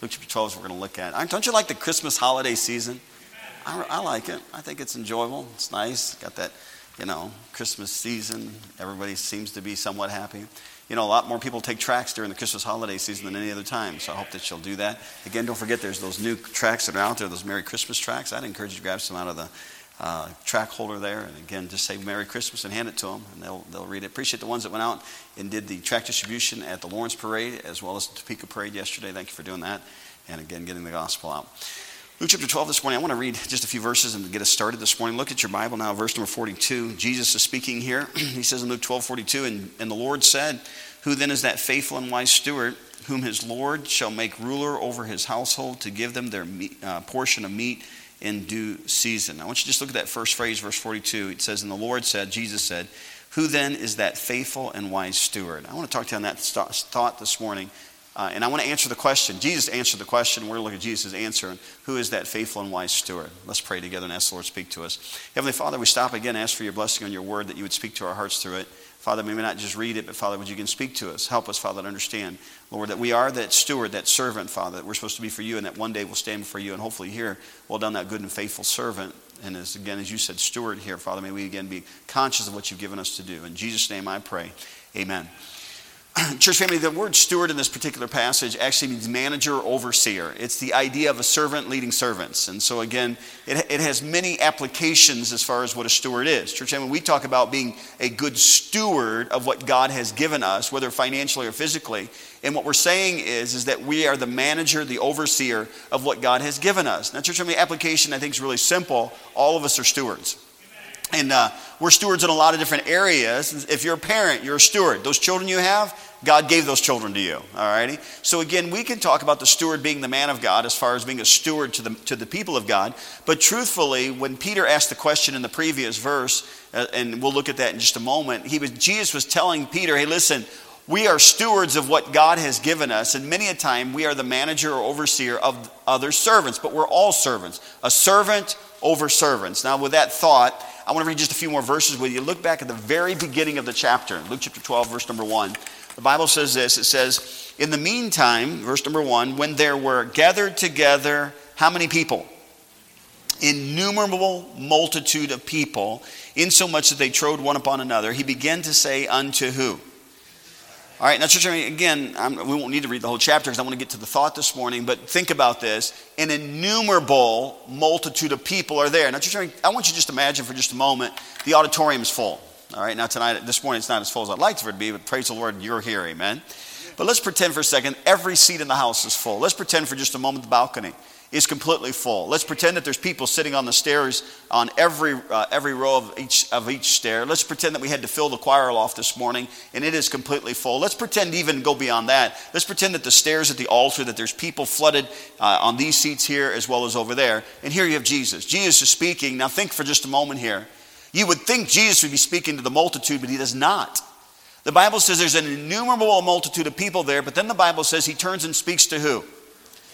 Luke chapter 12 is we're going to look at. Don't you like the Christmas holiday season? I, I, like it. I think it's enjoyable. It's nice. Got that, you know, Christmas season. Everybody seems to be somewhat happy. You know, a lot more people take tracks during the Christmas holiday season than any other time. So I hope that you'll do that. Again, don't forget there's those new tracks that are out there, those Merry Christmas tracks. I'd encourage you to grab some out of the uh, track holder there. And again, just say Merry Christmas and hand it to them, and they'll, they'll read it. Appreciate the ones that went out and did the track distribution at the Lawrence Parade as well as the Topeka Parade yesterday. Thank you for doing that. And again, getting the gospel out. Luke chapter 12 this morning, I want to read just a few verses and get us started this morning. Look at your Bible now, verse number 42. Jesus is speaking here. he says in Luke 12 42, and, and the Lord said, Who then is that faithful and wise steward, whom his Lord shall make ruler over his household to give them their meat, uh, portion of meat in due season. I want you to just look at that first phrase, verse 42. It says, And the Lord said, Jesus said, Who then is that faithful and wise steward? I want to talk to you on that thought this morning. Uh, and I want to answer the question. Jesus answered the question. We're going to look at Jesus' answer. And who is that faithful and wise steward? Let's pray together and ask the Lord to speak to us. Heavenly Father, we stop again, ask for your blessing on your word, that you would speak to our hearts through it. Father, may not just read it, but Father, would you again speak to us? Help us, Father, to understand, Lord, that we are that steward, that servant, Father, that we're supposed to be for you, and that one day we'll stand before you and hopefully hear, well done, that good and faithful servant. And as again, as you said, steward here, Father, may we again be conscious of what you've given us to do. In Jesus' name I pray. Amen. church family, the word steward in this particular passage actually means manager overseer. It's the idea of a servant leading servants. And so, again, it, it has many applications as far as what a steward is. Church family, we talk about being a good steward of what God has given us, whether financially or physically. And what we're saying is, is that we are the manager, the overseer of what God has given us. Now, church family, the application I think is really simple. All of us are stewards. And uh, we're stewards in a lot of different areas. If you're a parent, you're a steward. Those children you have, God gave those children to you. All righty? So, again, we can talk about the steward being the man of God as far as being a steward to the, to the people of God. But truthfully, when Peter asked the question in the previous verse, uh, and we'll look at that in just a moment, he was, Jesus was telling Peter, hey, listen, we are stewards of what God has given us, and many a time we are the manager or overseer of other servants, but we're all servants. A servant over servants. Now, with that thought, I want to read just a few more verses with you. Look back at the very beginning of the chapter, Luke chapter 12, verse number 1. The Bible says this it says, In the meantime, verse number 1, when there were gathered together, how many people? Innumerable multitude of people, insomuch that they trode one upon another, he began to say unto who? All right, now, church, again, I'm, we won't need to read the whole chapter because I want to get to the thought this morning, but think about this. An innumerable multitude of people are there. Now, church, I want you to just imagine for just a moment the auditorium is full. All right, now tonight, this morning, it's not as full as I'd like for it to be, but praise the Lord, you're here, amen. But let's pretend for a second every seat in the house is full. Let's pretend for just a moment the balcony is completely full. Let's pretend that there's people sitting on the stairs on every, uh, every row of each, of each stair. Let's pretend that we had to fill the choir loft this morning and it is completely full. Let's pretend even go beyond that. Let's pretend that the stairs at the altar, that there's people flooded uh, on these seats here as well as over there. And here you have Jesus. Jesus is speaking. Now think for just a moment here. You would think Jesus would be speaking to the multitude, but he does not. The Bible says there's an innumerable multitude of people there, but then the Bible says he turns and speaks to who?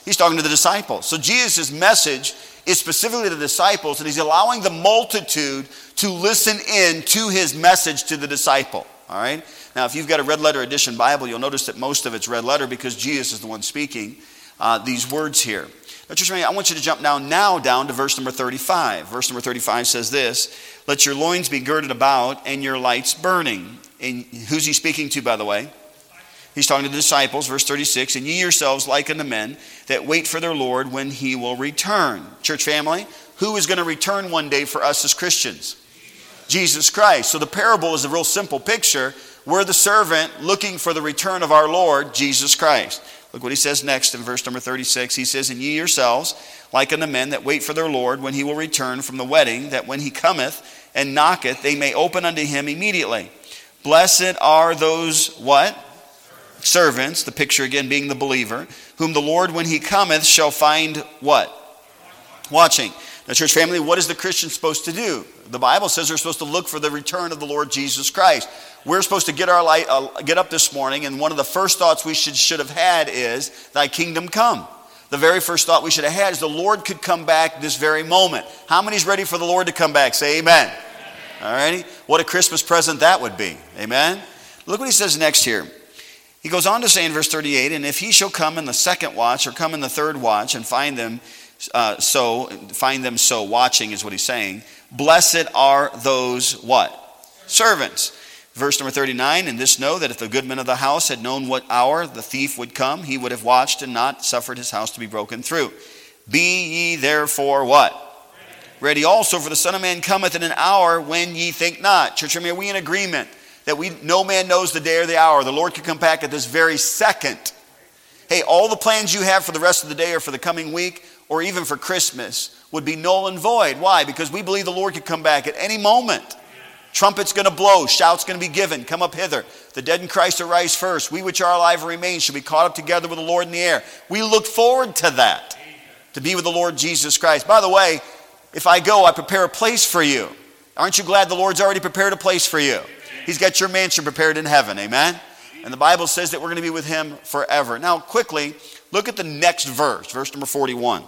He's talking to the disciples. So Jesus' message is specifically to the disciples, and he's allowing the multitude to listen in to his message to the disciple. All right? Now, if you've got a red letter edition Bible, you'll notice that most of it's red letter because Jesus is the one speaking uh, these words here. Just I want you to jump down now down to verse number 35. Verse number 35 says this Let your loins be girded about and your lights burning. And who's he speaking to, by the way? He's talking to the disciples, verse 36, and ye yourselves like unto men that wait for their Lord when he will return. Church family, who is going to return one day for us as Christians? Jesus Christ. So the parable is a real simple picture. We're the servant looking for the return of our Lord, Jesus Christ. Look what he says next in verse number 36. He says, And ye yourselves, like unto men that wait for their Lord when he will return from the wedding, that when he cometh and knocketh, they may open unto him immediately. Blessed are those, what? servants, the picture again being the believer, whom the Lord, when he cometh, shall find what? Watching. Now, church family, what is the Christian supposed to do? The Bible says they're supposed to look for the return of the Lord Jesus Christ. We're supposed to get our light, uh, get up this morning, and one of the first thoughts we should, should have had is, Thy kingdom come. The very first thought we should have had is the Lord could come back this very moment. How many's ready for the Lord to come back? Say amen. amen. All righty. What a Christmas present that would be. Amen. Look what he says next here. He goes on to say in verse 38 And if he shall come in the second watch or come in the third watch and find them uh, so, find them so watching, is what he's saying, blessed are those what? Servants. Verse number 39 And this know that if the goodman of the house had known what hour the thief would come, he would have watched and not suffered his house to be broken through. Be ye therefore what? Ready also, for the Son of Man cometh in an hour when ye think not. Church, are we in agreement that we no man knows the day or the hour? The Lord could come back at this very second. Hey, all the plans you have for the rest of the day or for the coming week or even for Christmas would be null and void. Why? Because we believe the Lord could come back at any moment. Trumpet's going to blow, shout's going to be given. Come up hither. The dead in Christ arise first. We which are alive and remain shall be caught up together with the Lord in the air. We look forward to that, to be with the Lord Jesus Christ. By the way, if I go, I prepare a place for you. Aren't you glad the Lord's already prepared a place for you? He's got your mansion prepared in heaven. Amen? And the Bible says that we're going to be with him forever. Now, quickly, look at the next verse, verse number 41.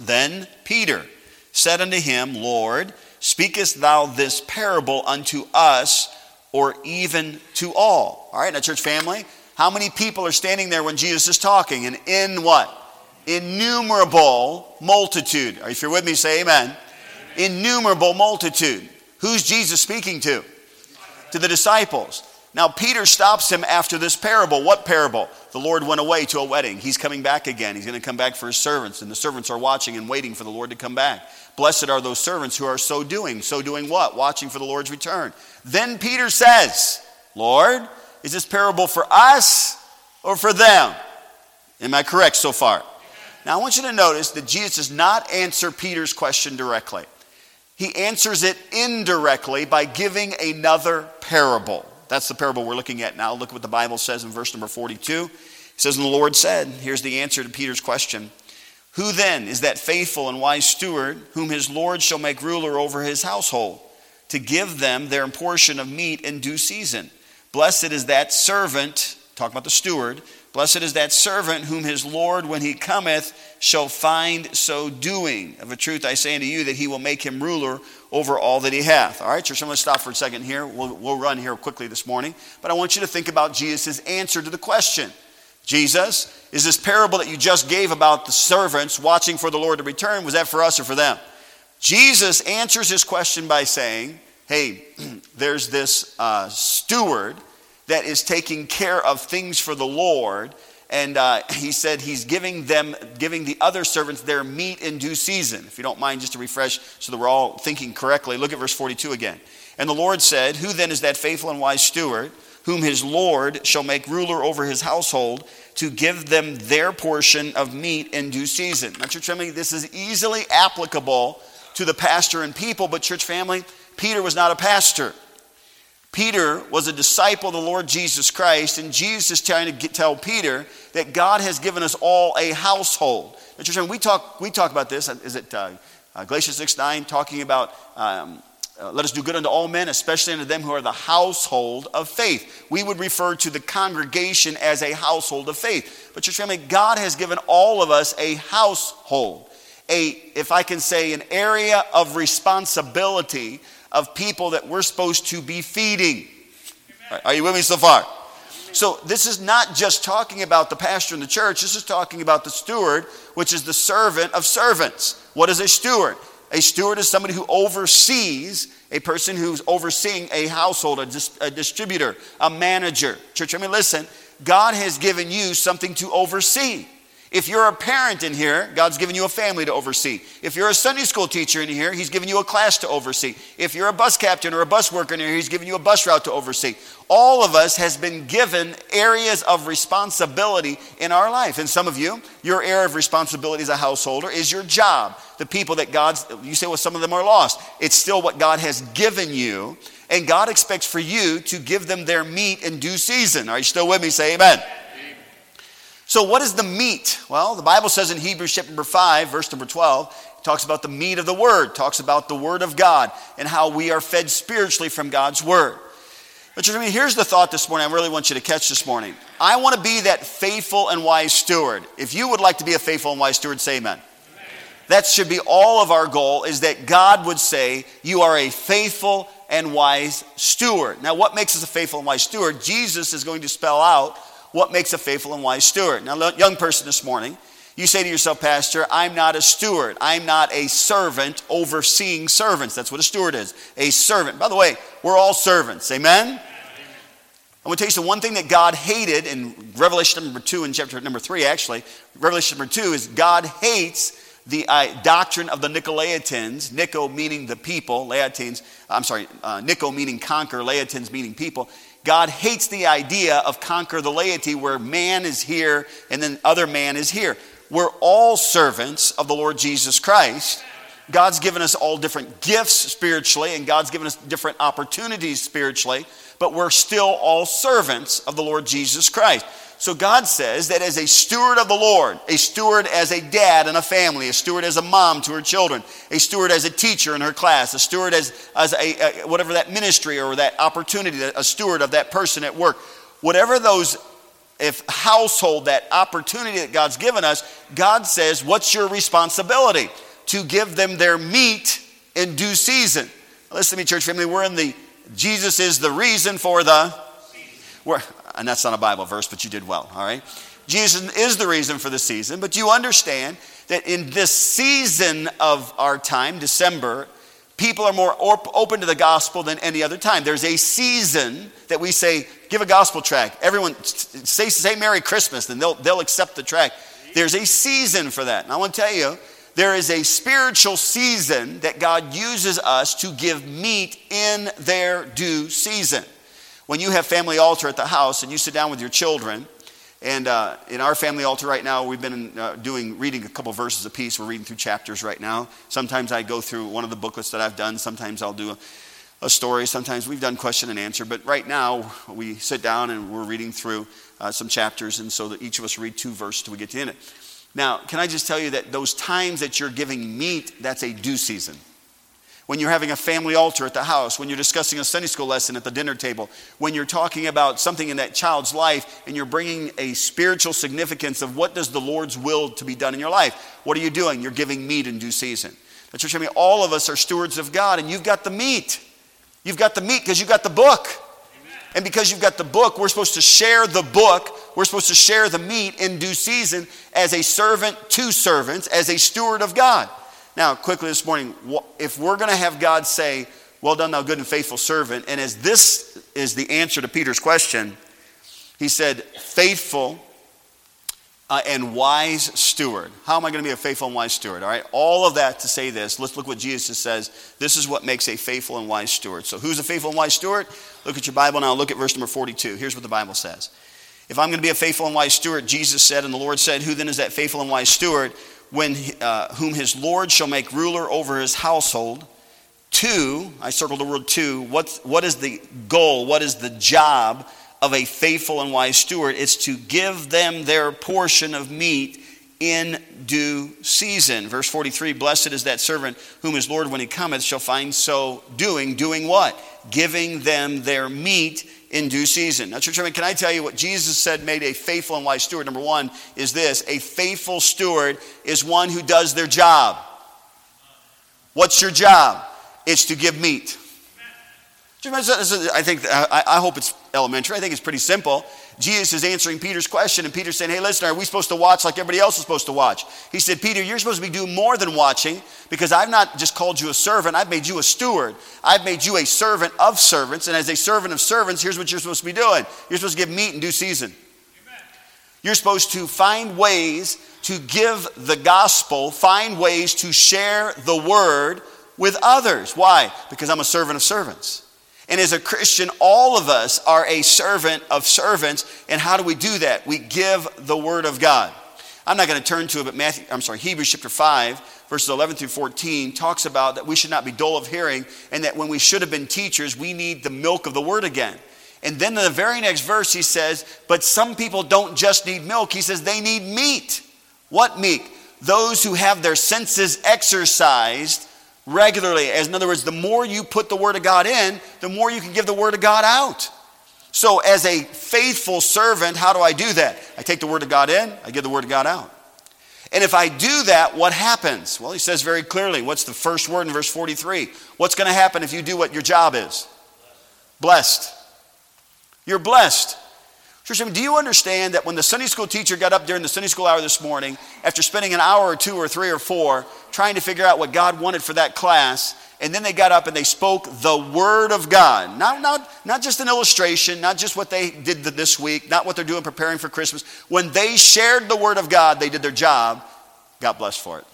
Then Peter said unto him, Lord, Speakest thou this parable unto us or even to all? All right, now, church family, how many people are standing there when Jesus is talking? And in what? Innumerable multitude. If you're with me, say amen. amen. Innumerable multitude. Who's Jesus speaking to? To the disciples. Now, Peter stops him after this parable. What parable? The Lord went away to a wedding. He's coming back again. He's going to come back for his servants, and the servants are watching and waiting for the Lord to come back. Blessed are those servants who are so doing. So doing what? Watching for the Lord's return. Then Peter says, Lord, is this parable for us or for them? Am I correct so far? Now, I want you to notice that Jesus does not answer Peter's question directly. He answers it indirectly by giving another parable. That's the parable we're looking at now. Look what the Bible says in verse number 42. It says, And the Lord said, here's the answer to Peter's question Who then is that faithful and wise steward whom his Lord shall make ruler over his household, to give them their portion of meat in due season? Blessed is that servant, talk about the steward, Blessed is that servant whom his Lord, when he cometh, shall find so doing. Of a truth I say unto you that he will make him ruler over all that he hath. All right, church, I'm going to stop for a second here. We'll, we'll run here quickly this morning. But I want you to think about Jesus' answer to the question. Jesus, is this parable that you just gave about the servants watching for the Lord to return, was that for us or for them? Jesus answers his question by saying, Hey, there's this uh, steward that is taking care of things for the Lord. And uh, he said he's giving them, giving the other servants their meat in due season. If you don't mind, just to refresh so that we're all thinking correctly, look at verse 42 again. And the Lord said, Who then is that faithful and wise steward, whom his Lord shall make ruler over his household, to give them their portion of meat in due season? Now, church family, this is easily applicable to the pastor and people, but church family, Peter was not a pastor. Peter was a disciple of the Lord Jesus Christ, and Jesus is trying to get, tell Peter that God has given us all a household. We talk, we talk about this, is it uh, uh, Galatians 6 9, talking about um, uh, let us do good unto all men, especially unto them who are the household of faith. We would refer to the congregation as a household of faith. But, church family, God has given all of us a household, a, if I can say, an area of responsibility of people that we're supposed to be feeding. Are you with me so far? So, this is not just talking about the pastor in the church, this is talking about the steward, which is the servant of servants. What is a steward? A steward is somebody who oversees, a person who's overseeing a household, a, dis- a distributor, a manager. Church, I mean, listen, God has given you something to oversee. If you're a parent in here, God's given you a family to oversee. If you're a Sunday school teacher in here, He's given you a class to oversee. If you're a bus captain or a bus worker in here, He's given you a bus route to oversee. All of us has been given areas of responsibility in our life. And some of you, your area of responsibility as a householder is your job. The people that God's, you say, well, some of them are lost. It's still what God has given you. And God expects for you to give them their meat in due season. Are you still with me? Say amen. So, what is the meat? Well, the Bible says in Hebrews chapter number 5, verse number 12, it talks about the meat of the Word, talks about the Word of God, and how we are fed spiritually from God's Word. But I mean, here's the thought this morning I really want you to catch this morning. I want to be that faithful and wise steward. If you would like to be a faithful and wise steward, say amen. amen. That should be all of our goal is that God would say, You are a faithful and wise steward. Now, what makes us a faithful and wise steward? Jesus is going to spell out what makes a faithful and wise steward. Now, young person this morning, you say to yourself, Pastor, I'm not a steward. I'm not a servant overseeing servants. That's what a steward is a servant. By the way, we're all servants. Amen? I'm going to tell you the one thing that God hated in Revelation number two and chapter number three, actually. Revelation number two is God hates the uh, doctrine of the Nicolaitans, Nico meaning the people, Laetines, I'm sorry, uh, Nico meaning conquer, Laetins meaning people. God hates the idea of conquer the laity where man is here and then other man is here. We're all servants of the Lord Jesus Christ. God's given us all different gifts spiritually, and God's given us different opportunities spiritually, but we're still all servants of the Lord Jesus Christ. So God says that as a steward of the Lord, a steward as a dad in a family, a steward as a mom to her children, a steward as a teacher in her class, a steward as, as a, a whatever that ministry or that opportunity, a steward of that person at work, whatever those if household, that opportunity that God's given us, God says, What's your responsibility? To give them their meat in due season. Listen to me, church family. We're in the Jesus is the reason for the. We're, and that's not a Bible verse, but you did well, all right? Jesus is the reason for the season, but you understand that in this season of our time, December, people are more op- open to the gospel than any other time. There's a season that we say, give a gospel track. Everyone say, say Merry Christmas, then they'll, they'll accept the track. There's a season for that. And I want to tell you, there is a spiritual season that God uses us to give meat in their due season. When you have family altar at the house and you sit down with your children, and uh, in our family altar right now, we've been uh, doing reading a couple verses a piece. We're reading through chapters right now. Sometimes I go through one of the booklets that I've done. Sometimes I'll do a, a story. Sometimes we've done question and answer. But right now, we sit down and we're reading through uh, some chapters, and so that each of us read two verses till we get to in it. Now, can I just tell you that those times that you're giving meat, that's a due season when you're having a family altar at the house, when you're discussing a Sunday school lesson at the dinner table, when you're talking about something in that child's life and you're bringing a spiritual significance of what does the Lord's will to be done in your life. What are you doing? You're giving meat in due season. The church, I mean, all of us are stewards of God and you've got the meat. You've got the meat because you've got the book. And because you've got the book, we're supposed to share the book. We're supposed to share the meat in due season as a servant to servants, as a steward of God. Now, quickly this morning, if we're going to have God say, Well done, thou good and faithful servant, and as this is the answer to Peter's question, he said, Faithful uh, and wise steward. How am I going to be a faithful and wise steward? All right, all of that to say this. Let's look what Jesus says. This is what makes a faithful and wise steward. So, who's a faithful and wise steward? Look at your Bible now. Look at verse number 42. Here's what the Bible says. If I'm going to be a faithful and wise steward, Jesus said, and the Lord said, Who then is that faithful and wise steward? When, uh, whom his Lord shall make ruler over his household. Two, I circled the word two. What, what is the goal? What is the job of a faithful and wise steward? It's to give them their portion of meat in due season. Verse 43 Blessed is that servant whom his Lord, when he cometh, shall find so doing. Doing what? Giving them their meat in due season. Now, church, can I tell you what Jesus said made a faithful and wise steward? Number one is this a faithful steward is one who does their job. What's your job? It's to give meat. I think uh, I hope it's elementary. I think it's pretty simple. Jesus is answering Peter's question, and Peter's saying, Hey, listen, are we supposed to watch like everybody else is supposed to watch? He said, Peter, you're supposed to be doing more than watching because I've not just called you a servant, I've made you a steward. I've made you a servant of servants, and as a servant of servants, here's what you're supposed to be doing you're supposed to give meat in due season. Amen. You're supposed to find ways to give the gospel, find ways to share the word with others. Why? Because I'm a servant of servants. And as a Christian, all of us are a servant of servants. And how do we do that? We give the word of God. I'm not going to turn to it, but Matthew, I'm sorry, Hebrews chapter 5, verses 11 through 14 talks about that we should not be dull of hearing and that when we should have been teachers, we need the milk of the word again. And then in the very next verse, he says, But some people don't just need milk. He says they need meat. What meat? Those who have their senses exercised regularly. As in other words, the more you put the Word of God in, the more you can give the Word of God out. So, as a faithful servant, how do I do that? I take the Word of God in, I give the Word of God out. And if I do that, what happens? Well, he says very clearly what's the first word in verse 43? What's going to happen if you do what your job is? Blessed. You're blessed. Church, do you understand that when the Sunday school teacher got up during the Sunday school hour this morning, after spending an hour or two or three or four trying to figure out what God wanted for that class, and then they got up and they spoke the Word of God. Not, not, not just an illustration, not just what they did this week, not what they're doing preparing for Christmas. When they shared the Word of God, they did their job. God bless for it.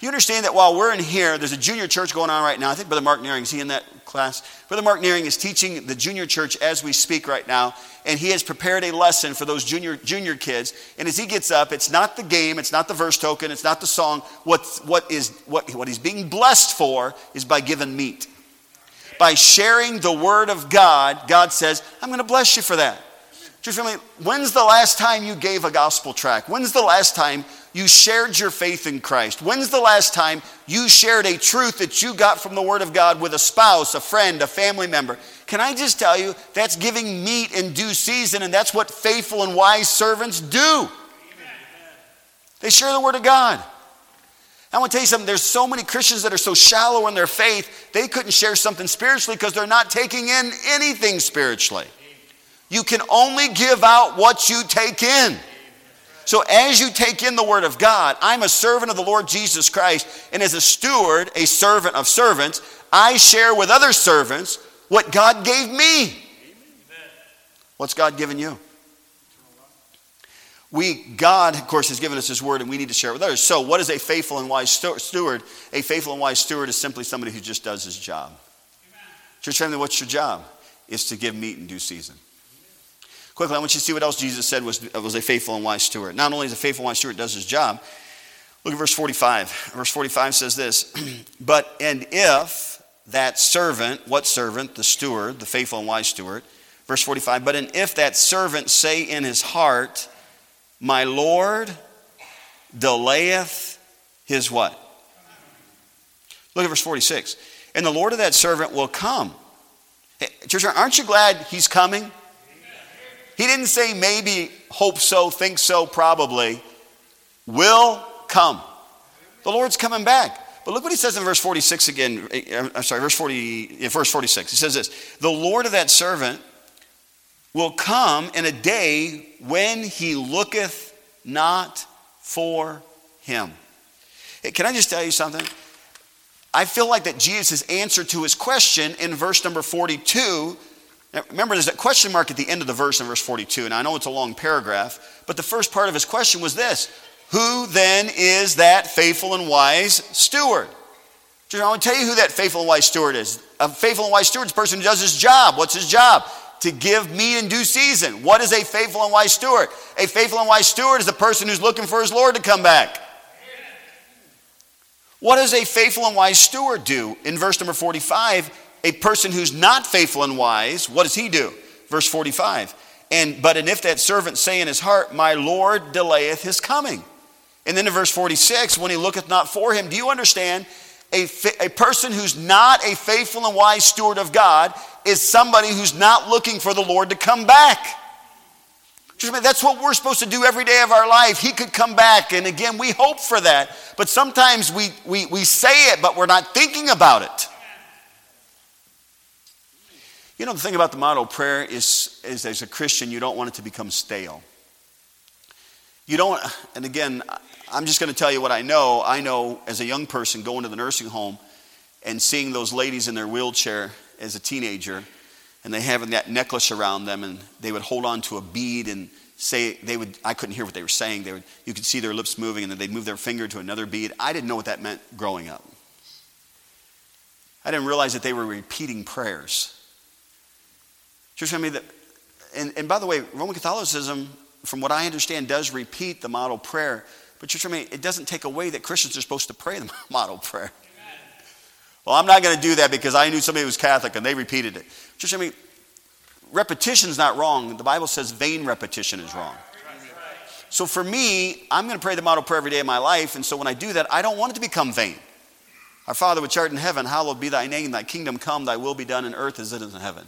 You understand that while we're in here, there's a junior church going on right now? I think Brother Mark Nearing, is he in that class? Brother Mark Nearing is teaching the junior church as we speak right now, and he has prepared a lesson for those junior, junior kids. And as he gets up, it's not the game, it's not the verse token, it's not the song. What, what, is, what, what he's being blessed for is by giving meat. By sharing the word of God, God says, I'm going to bless you for that. Church family, when's the last time you gave a gospel track? When's the last time you shared your faith in Christ? When's the last time you shared a truth that you got from the Word of God with a spouse, a friend, a family member? Can I just tell you, that's giving meat in due season, and that's what faithful and wise servants do. They share the Word of God. I want to tell you something. There's so many Christians that are so shallow in their faith, they couldn't share something spiritually because they're not taking in anything spiritually. You can only give out what you take in. So, as you take in the Word of God, I'm a servant of the Lord Jesus Christ, and as a steward, a servant of servants, I share with other servants what God gave me. What's God given you? We, God, of course, has given us His Word, and we need to share it with others. So, what is a faithful and wise steward? A faithful and wise steward is simply somebody who just does his job. Church family, what's your job? Is to give meat in due season. Quickly, I want you to see what else Jesus said was, was a faithful and wise steward. Not only is a faithful and wise steward does his job, look at verse 45. Verse 45 says this, but and if that servant, what servant? The steward, the faithful and wise steward. Verse 45, but and if that servant say in his heart, my Lord delayeth his what? Look at verse 46. And the Lord of that servant will come. Hey, church, aren't you glad he's coming? He didn't say maybe, hope so, think so, probably. Will come. The Lord's coming back. But look what he says in verse 46 again. Eh, I'm sorry, verse 40, verse 46. He says this The Lord of that servant will come in a day when he looketh not for him. Hey, can I just tell you something? I feel like that Jesus' answer to his question in verse number 42 now, remember, there's that question mark at the end of the verse in verse 42, and I know it's a long paragraph, but the first part of his question was this Who then is that faithful and wise steward? I want to tell you who that faithful and wise steward is. A faithful and wise steward is a person who does his job. What's his job? To give meat in due season. What is a faithful and wise steward? A faithful and wise steward is a person who's looking for his Lord to come back. What does a faithful and wise steward do? In verse number 45, a person who's not faithful and wise, what does he do? Verse 45. And but and if that servant say in his heart, My Lord delayeth his coming. And then in verse 46, when he looketh not for him, do you understand? A, a person who's not a faithful and wise steward of God is somebody who's not looking for the Lord to come back. That's what we're supposed to do every day of our life. He could come back. And again, we hope for that. But sometimes we, we, we say it, but we're not thinking about it. You know, the thing about the model prayer is, is as a Christian, you don't want it to become stale. You don't, and again, I'm just going to tell you what I know. I know as a young person going to the nursing home and seeing those ladies in their wheelchair as a teenager, and they having that necklace around them, and they would hold on to a bead and say they would. I couldn't hear what they were saying. They would. You could see their lips moving, and then they'd move their finger to another bead. I didn't know what that meant growing up. I didn't realize that they were repeating prayers. Church family, that, and, and by the way, Roman Catholicism, from what I understand, does repeat the model prayer. But church family, it doesn't take away that Christians are supposed to pray the model prayer. Well, I'm not going to do that because I knew somebody who was Catholic and they repeated it. Church family, repetition is not wrong. The Bible says vain repetition is wrong. So for me, I'm going to pray the model prayer every day of my life. And so when I do that, I don't want it to become vain. Our Father which art in heaven, hallowed be thy name. Thy kingdom come, thy will be done in earth as it is in heaven.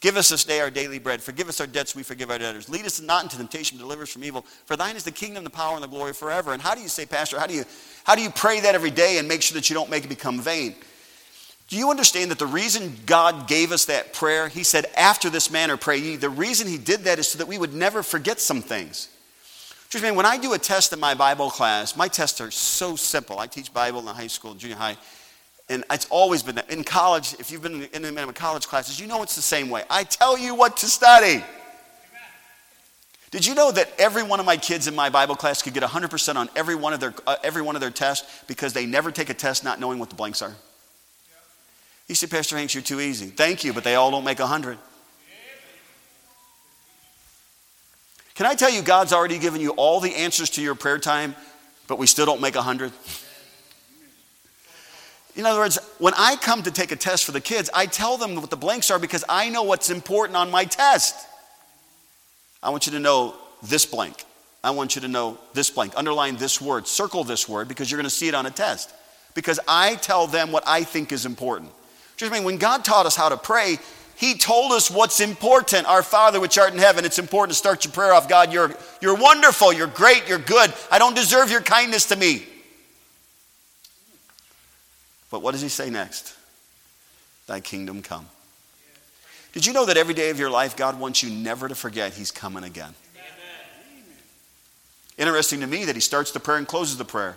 Give us this day our daily bread. Forgive us our debts, we forgive our debtors. Lead us not into temptation, deliver us from evil. For thine is the kingdom, the power, and the glory forever. And how do you say, Pastor, how do you, how do you pray that every day and make sure that you don't make it become vain? Do you understand that the reason God gave us that prayer, He said, after this manner pray ye, the reason He did that is so that we would never forget some things. Just man, when I do a test in my Bible class, my tests are so simple. I teach Bible in high school, junior high, and it's always been that. In college, if you've been in, in college classes, you know it's the same way. I tell you what to study. Did you know that every one of my kids in my Bible class could get 100% on every one of their, uh, every one of their tests because they never take a test not knowing what the blanks are? You say, Pastor Hanks, you're too easy. Thank you, but they all don't make 100. Can I tell you, God's already given you all the answers to your prayer time, but we still don't make 100? In other words, when I come to take a test for the kids, I tell them what the blanks are because I know what's important on my test. I want you to know this blank. I want you to know this blank. Underline this word. Circle this word because you're going to see it on a test. Because I tell them what I think is important. Just mean when God taught us how to pray, He told us what's important. Our Father which art in heaven, it's important to start your prayer off. God, you're, you're wonderful, you're great, you're good. I don't deserve your kindness to me. But what does He say next? Thy kingdom come. Did you know that every day of your life, God wants you never to forget He's coming again? Interesting to me that He starts the prayer and closes the prayer.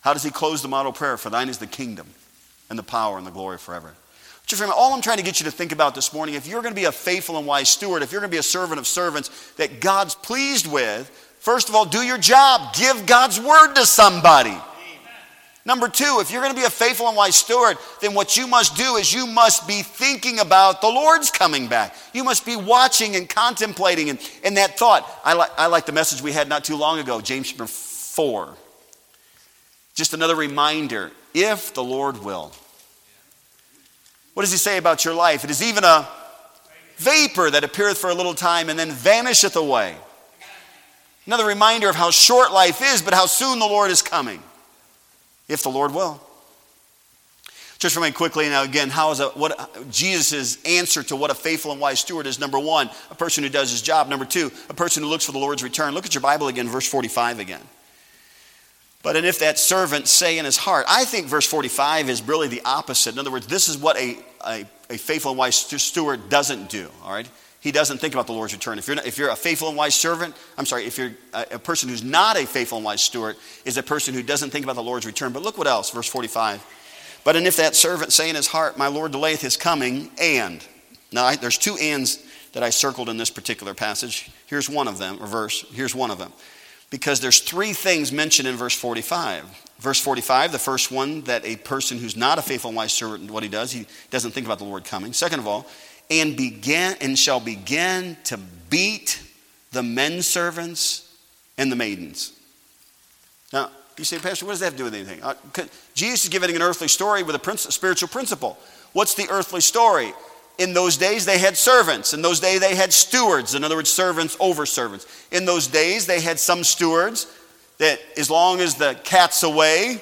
How does He close the model prayer? For thine is the kingdom and the power and the glory forever. All I'm trying to get you to think about this morning, if you're going to be a faithful and wise steward, if you're going to be a servant of servants that God's pleased with, first of all, do your job. Give God's word to somebody. Number two, if you're going to be a faithful and wise steward, then what you must do is you must be thinking about the Lord's coming back. You must be watching and contemplating and, and that thought. I, li- I like the message we had not too long ago, James 4. Just another reminder if the Lord will. What does he say about your life? It is even a vapor that appeareth for a little time and then vanisheth away. Another reminder of how short life is, but how soon the Lord is coming, if the Lord will. Just remain quickly now again, how is a, what Jesus' answer to what a faithful and wise steward is? Number one, a person who does his job. Number two, a person who looks for the Lord's return. Look at your Bible again, verse 45 again. But and if that servant say in his heart, I think verse 45 is really the opposite. In other words, this is what a, a, a faithful and wise steward doesn't do, all right? He doesn't think about the Lord's return. If you're, not, if you're a faithful and wise servant, I'm sorry, if you're a, a person who's not a faithful and wise steward, is a person who doesn't think about the Lord's return. But look what else, verse 45. But and if that servant say in his heart, My Lord delayeth his coming, and. Now, I, there's two ands that I circled in this particular passage. Here's one of them, or verse. Here's one of them because there's three things mentioned in verse 45. Verse 45, the first one, that a person who's not a faithful and wise servant, what he does, he doesn't think about the Lord coming. Second of all, and begin and shall begin to beat the men servants and the maidens. Now, you say, Pastor, what does that have to do with anything? Uh, Jesus is giving an earthly story with a spiritual principle. What's the earthly story? In those days, they had servants. In those days, they had stewards. In other words, servants over servants. In those days, they had some stewards that, as long as the cat's away,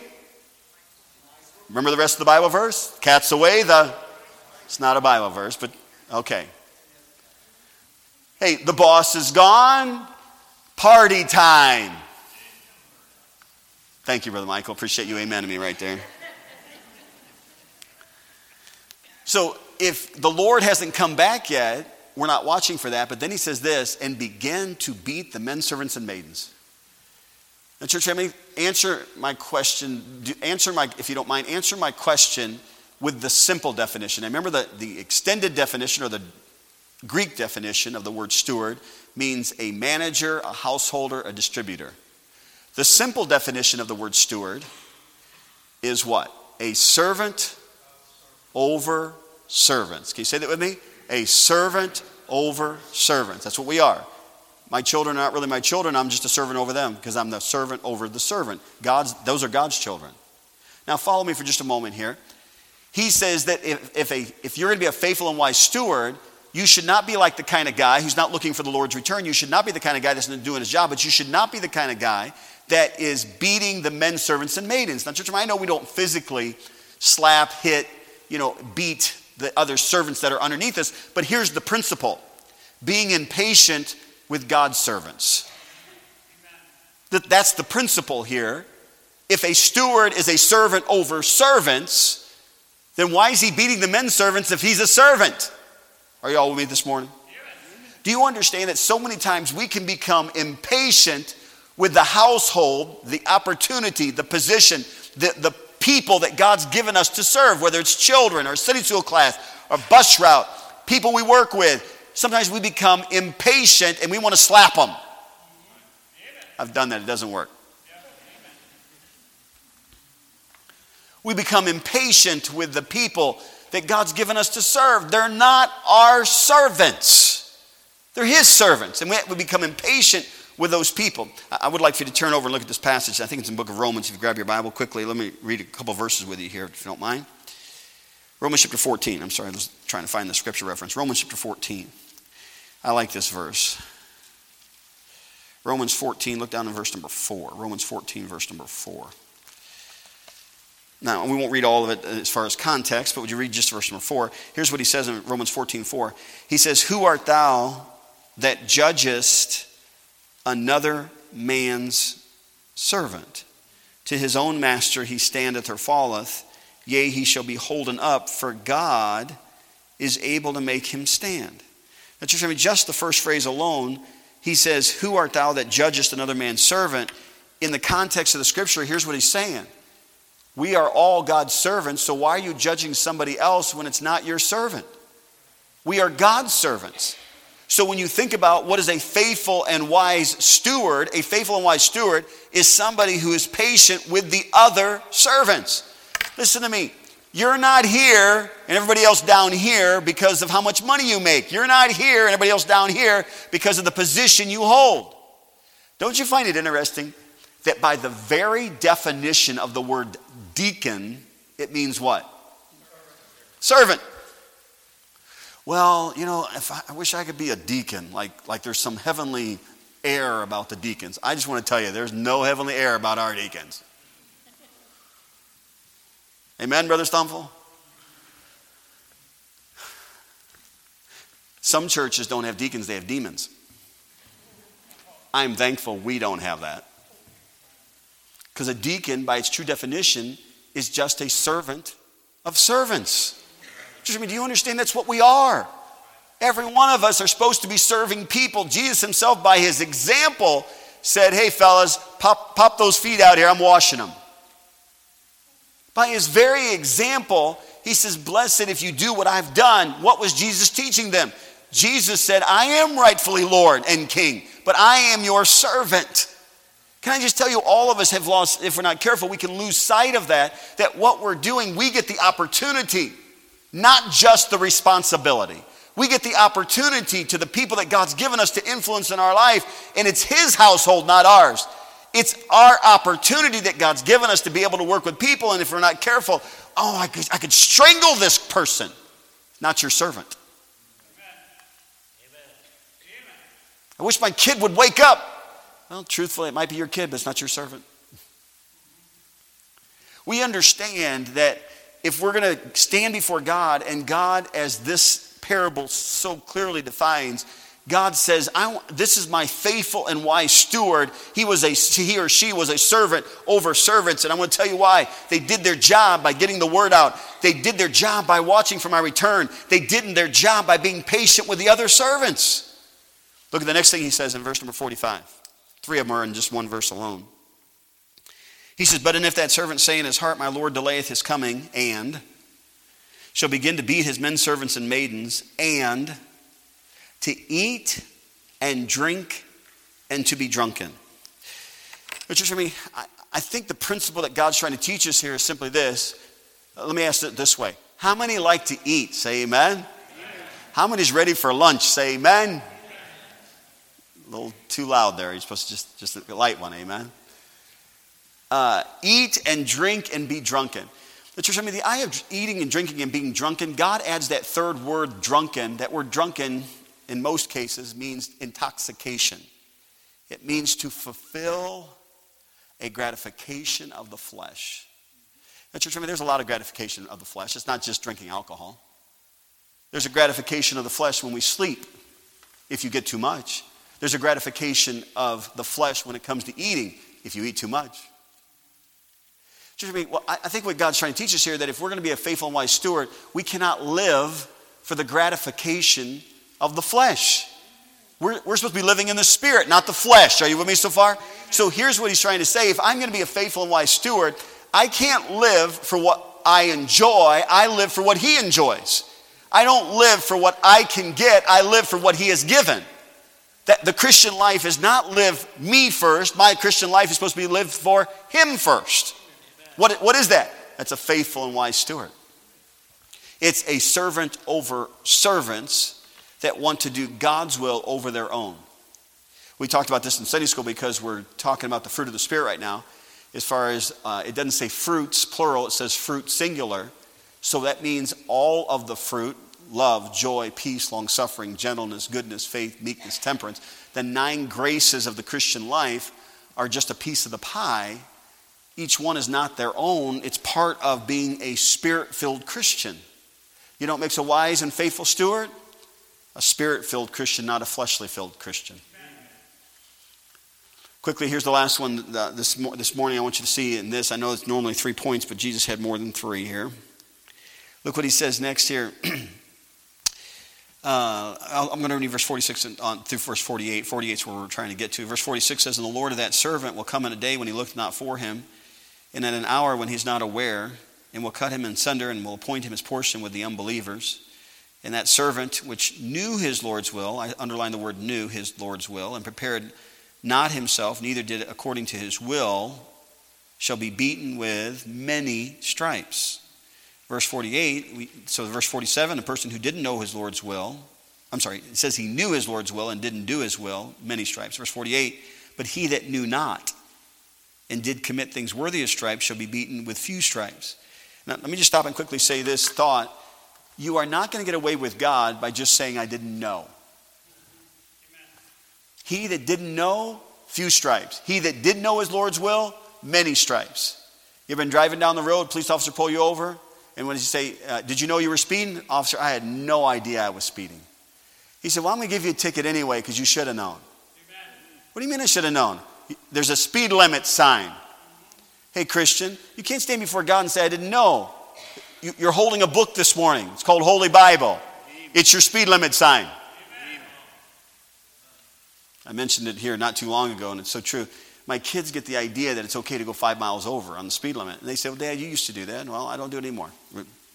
remember the rest of the Bible verse? Cat's away, the. It's not a Bible verse, but okay. Hey, the boss is gone. Party time. Thank you, Brother Michael. Appreciate you amen to me right there. So, if the Lord hasn't come back yet, we're not watching for that. But then he says this and begin to beat the men servants and maidens. Now, church family, answer my question. Answer my, if you don't mind, answer my question with the simple definition. I remember the, the extended definition or the Greek definition of the word steward means a manager, a householder, a distributor. The simple definition of the word steward is what? A servant over servants. Can you say that with me? A servant over servants. That's what we are. My children are not really my children. I'm just a servant over them because I'm the servant over the servant. God's, those are God's children. Now, follow me for just a moment here. He says that if, if, a, if you're going to be a faithful and wise steward, you should not be like the kind of guy who's not looking for the Lord's return. You should not be the kind of guy that's not doing his job, but you should not be the kind of guy that is beating the men servants and maidens. Now, church, I know we don't physically slap, hit, you know, beat the other servants that are underneath us. But here's the principle being impatient with God's servants. That, that's the principle here. If a steward is a servant over servants, then why is he beating the men servants if he's a servant? Are you all with me this morning? Do you understand that so many times we can become impatient with the household, the opportunity, the position, the, the people that God's given us to serve, whether it's children or Sunday school class or bus route, people we work with. Sometimes we become impatient and we want to slap them. I've done that, it doesn't work. We become impatient with the people that God's given us to serve. They're not our servants. They're his servants, and we become impatient with those people. I would like for you to turn over and look at this passage. I think it's in the book of Romans. If you grab your Bible quickly, let me read a couple verses with you here, if you don't mind. Romans chapter 14. I'm sorry, I was trying to find the scripture reference. Romans chapter 14. I like this verse. Romans 14, look down in verse number 4. Romans 14, verse number 4. Now, we won't read all of it as far as context, but would you read just verse number 4? Here's what he says in Romans 14, 4. He says, Who art thou that judgest another man's servant. To his own master he standeth or falleth, yea, he shall be holden up, for God is able to make him stand. Now, just, I mean, just the first phrase alone, he says, Who art thou that judgest another man's servant? In the context of the scripture, here's what he's saying. We are all God's servants, so why are you judging somebody else when it's not your servant? We are God's servants. So when you think about what is a faithful and wise steward, a faithful and wise steward is somebody who is patient with the other servants. Listen to me. You're not here and everybody else down here because of how much money you make. You're not here and everybody else down here because of the position you hold. Don't you find it interesting that by the very definition of the word deacon, it means what? Servant well, you know, if I, I wish I could be a deacon, like, like there's some heavenly air about the deacons. I just want to tell you, there's no heavenly air about our deacons. Amen, Brother Stumfel? Some churches don't have deacons, they have demons. I'm thankful we don't have that. Because a deacon, by its true definition, is just a servant of servants. Just, I mean, do you understand that's what we are? Every one of us are supposed to be serving people. Jesus himself, by his example, said, Hey, fellas, pop, pop those feet out here. I'm washing them. By his very example, he says, Blessed if you do what I've done. What was Jesus teaching them? Jesus said, I am rightfully Lord and King, but I am your servant. Can I just tell you, all of us have lost, if we're not careful, we can lose sight of that, that what we're doing, we get the opportunity not just the responsibility. We get the opportunity to the people that God's given us to influence in our life, and it's His household, not ours. It's our opportunity that God's given us to be able to work with people, and if we're not careful, oh, I could, I could strangle this person. Not your servant. Amen. I wish my kid would wake up. Well, truthfully, it might be your kid, but it's not your servant. We understand that if we're going to stand before God and God, as this parable so clearly defines, God says, I, This is my faithful and wise steward. He, was a, he or she was a servant over servants. And I'm going to tell you why. They did their job by getting the word out, they did their job by watching for my return, they did their job by being patient with the other servants. Look at the next thing he says in verse number 45. Three of them are in just one verse alone. He says, But and if that servant say in his heart, My Lord delayeth his coming, and shall begin to beat his men servants and maidens, and to eat and drink and to be drunken. Which is for me, I, I think the principle that God's trying to teach us here is simply this. Uh, let me ask it this way How many like to eat? Say amen. amen. How many's ready for lunch? Say amen. A little too loud there. You're supposed to just, just light one, amen uh, eat and drink and be drunken. The church, I mean, the idea of eating and drinking and being drunken, God adds that third word, drunken. That word drunken, in most cases, means intoxication. It means to fulfill a gratification of the flesh. Now, church, I mean, there's a lot of gratification of the flesh. It's not just drinking alcohol. There's a gratification of the flesh when we sleep, if you get too much. There's a gratification of the flesh when it comes to eating, if you eat too much. Well, I think what God's trying to teach us here that if we're going to be a faithful and wise steward, we cannot live for the gratification of the flesh. We're, we're supposed to be living in the spirit, not the flesh. Are you with me so far? So here's what he's trying to say. If I'm going to be a faithful and wise steward, I can't live for what I enjoy, I live for what he enjoys. I don't live for what I can get, I live for what he has given. That the Christian life is not live me first. My Christian life is supposed to be lived for him first. What, what is that? That's a faithful and wise steward. It's a servant over servants that want to do God's will over their own. We talked about this in Sunday school because we're talking about the fruit of the Spirit right now. As far as uh, it doesn't say fruits plural, it says fruit singular. So that means all of the fruit love, joy, peace, long suffering, gentleness, goodness, faith, meekness, temperance. The nine graces of the Christian life are just a piece of the pie. Each one is not their own, it's part of being a spirit filled Christian. You know what makes a wise and faithful steward? A spirit filled Christian, not a fleshly filled Christian. Quickly, here's the last one uh, this, this morning. I want you to see in this. I know it's normally three points, but Jesus had more than three here. Look what he says next here. Uh, I'm going to read verse 46 and on through verse 48. 48 is where we're trying to get to. Verse 46 says, And the Lord of that servant will come in a day when he looked not for him, and at an hour when he's not aware, and will cut him in sunder, and will appoint him his portion with the unbelievers. And that servant which knew his Lord's will, I underline the word knew his Lord's will, and prepared not himself, neither did it according to his will, shall be beaten with many stripes. Verse 48, we, so verse 47, a person who didn't know his Lord's will, I'm sorry, it says he knew his Lord's will and didn't do his will, many stripes. Verse 48, but he that knew not and did commit things worthy of stripes shall be beaten with few stripes. Now, let me just stop and quickly say this thought. You are not going to get away with God by just saying, I didn't know. He that didn't know, few stripes. He that did know his Lord's will, many stripes. You've been driving down the road, police officer pull you over? And when he say, uh, Did you know you were speeding? Officer, I had no idea I was speeding. He said, Well, I'm going to give you a ticket anyway because you should have known. Amen. What do you mean I should have known? There's a speed limit sign. Hey, Christian, you can't stand before God and say, I didn't know. You're holding a book this morning. It's called Holy Bible. It's your speed limit sign. I mentioned it here not too long ago, and it's so true my kids get the idea that it's okay to go five miles over on the speed limit. And they say, Well, Dad, you used to do that. Well, I don't do it anymore.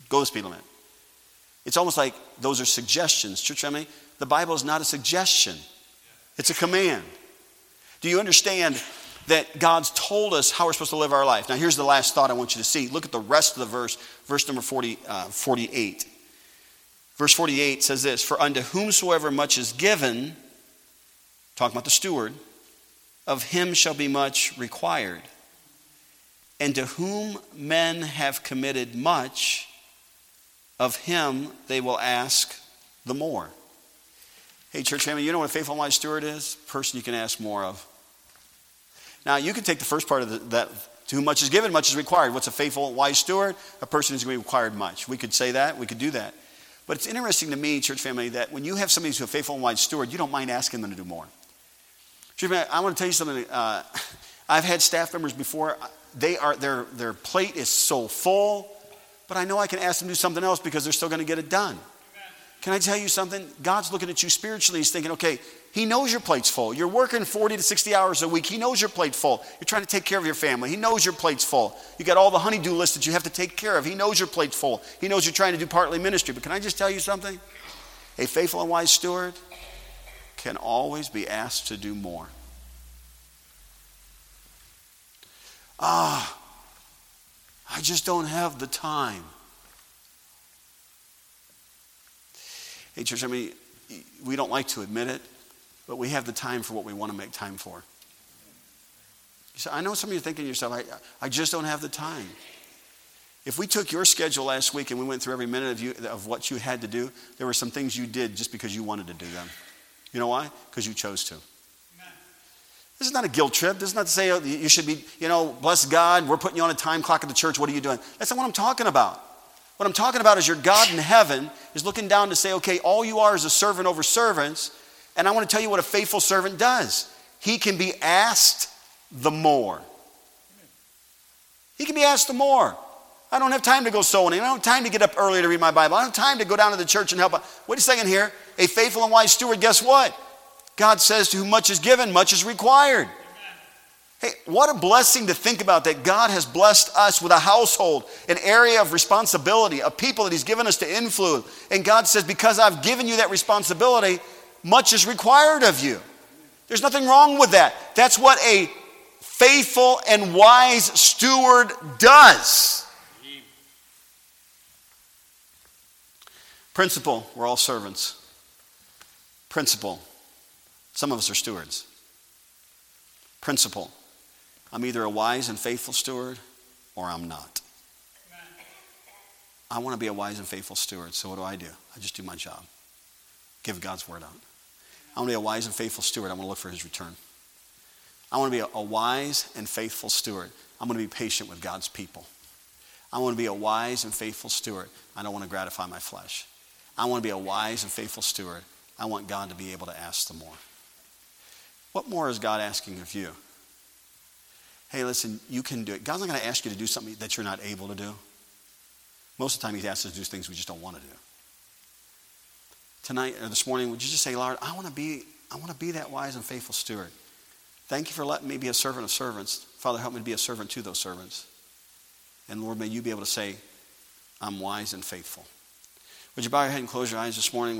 Go the speed limit. It's almost like those are suggestions. Church family, the Bible is not a suggestion, it's a command. Do you understand that God's told us how we're supposed to live our life? Now, here's the last thought I want you to see. Look at the rest of the verse, verse number 40, uh, 48. Verse 48 says this For unto whomsoever much is given, talking about the steward, of him shall be much required. And to whom men have committed much, of him they will ask the more. Hey, church family, you know what a faithful and wise steward is? Person you can ask more of. Now, you can take the first part of the, that, to whom much is given, much is required. What's a faithful, wise steward? A person who's going to be required much. We could say that, we could do that. But it's interesting to me, church family, that when you have somebody who's a faithful and wise steward, you don't mind asking them to do more. I want to tell you something. Uh, I've had staff members before. They are, their, their plate is so full, but I know I can ask them to do something else because they're still going to get it done. Can I tell you something? God's looking at you spiritually. He's thinking, okay, He knows your plate's full. You're working 40 to 60 hours a week. He knows your plate's full. You're trying to take care of your family. He knows your plate's full. You got all the honeydew list that you have to take care of. He knows your plate's full. He knows you're trying to do partly ministry. But can I just tell you something? A faithful and wise steward can always be asked to do more. Ah, I just don't have the time. Hey, church, I mean, we don't like to admit it, but we have the time for what we want to make time for. You I know some of you are thinking to yourself, I, I just don't have the time. If we took your schedule last week and we went through every minute of, you, of what you had to do, there were some things you did just because you wanted to do them. You know why? Because you chose to. This is not a guilt trip. This is not to say oh, you should be, you know, bless God, we're putting you on a time clock at the church. What are you doing? That's not what I'm talking about. What I'm talking about is your God in heaven is looking down to say, okay, all you are is a servant over servants. And I want to tell you what a faithful servant does. He can be asked the more. He can be asked the more. I don't have time to go soul winning. I don't have time to get up early to read my Bible. I don't have time to go down to the church and help. Wait a second here. A faithful and wise steward, guess what? God says to whom much is given, much is required. Hey, what a blessing to think about that God has blessed us with a household, an area of responsibility, a people that He's given us to influence. And God says, because I've given you that responsibility, much is required of you. There's nothing wrong with that. That's what a faithful and wise steward does. Principle, we're all servants. Principle, some of us are stewards. Principle, I'm either a wise and faithful steward or I'm not. I want to be a wise and faithful steward, so what do I do? I just do my job. Give God's word out. I want to be a wise and faithful steward. I want to look for his return. I want to be a, a wise and faithful steward. I'm going to be patient with God's people. I want to be a wise and faithful steward. I don't want to gratify my flesh. I want to be a wise and faithful steward. I want God to be able to ask the more. What more is God asking of you? Hey, listen, you can do it. God's not going to ask you to do something that you're not able to do. Most of the time, He asks us to do things we just don't want to do. Tonight or this morning, would you just say, Lord, I want to be, I want to be that wise and faithful steward. Thank you for letting me be a servant of servants. Father, help me to be a servant to those servants. And Lord, may you be able to say, I'm wise and faithful. Would you bow your head and close your eyes this morning?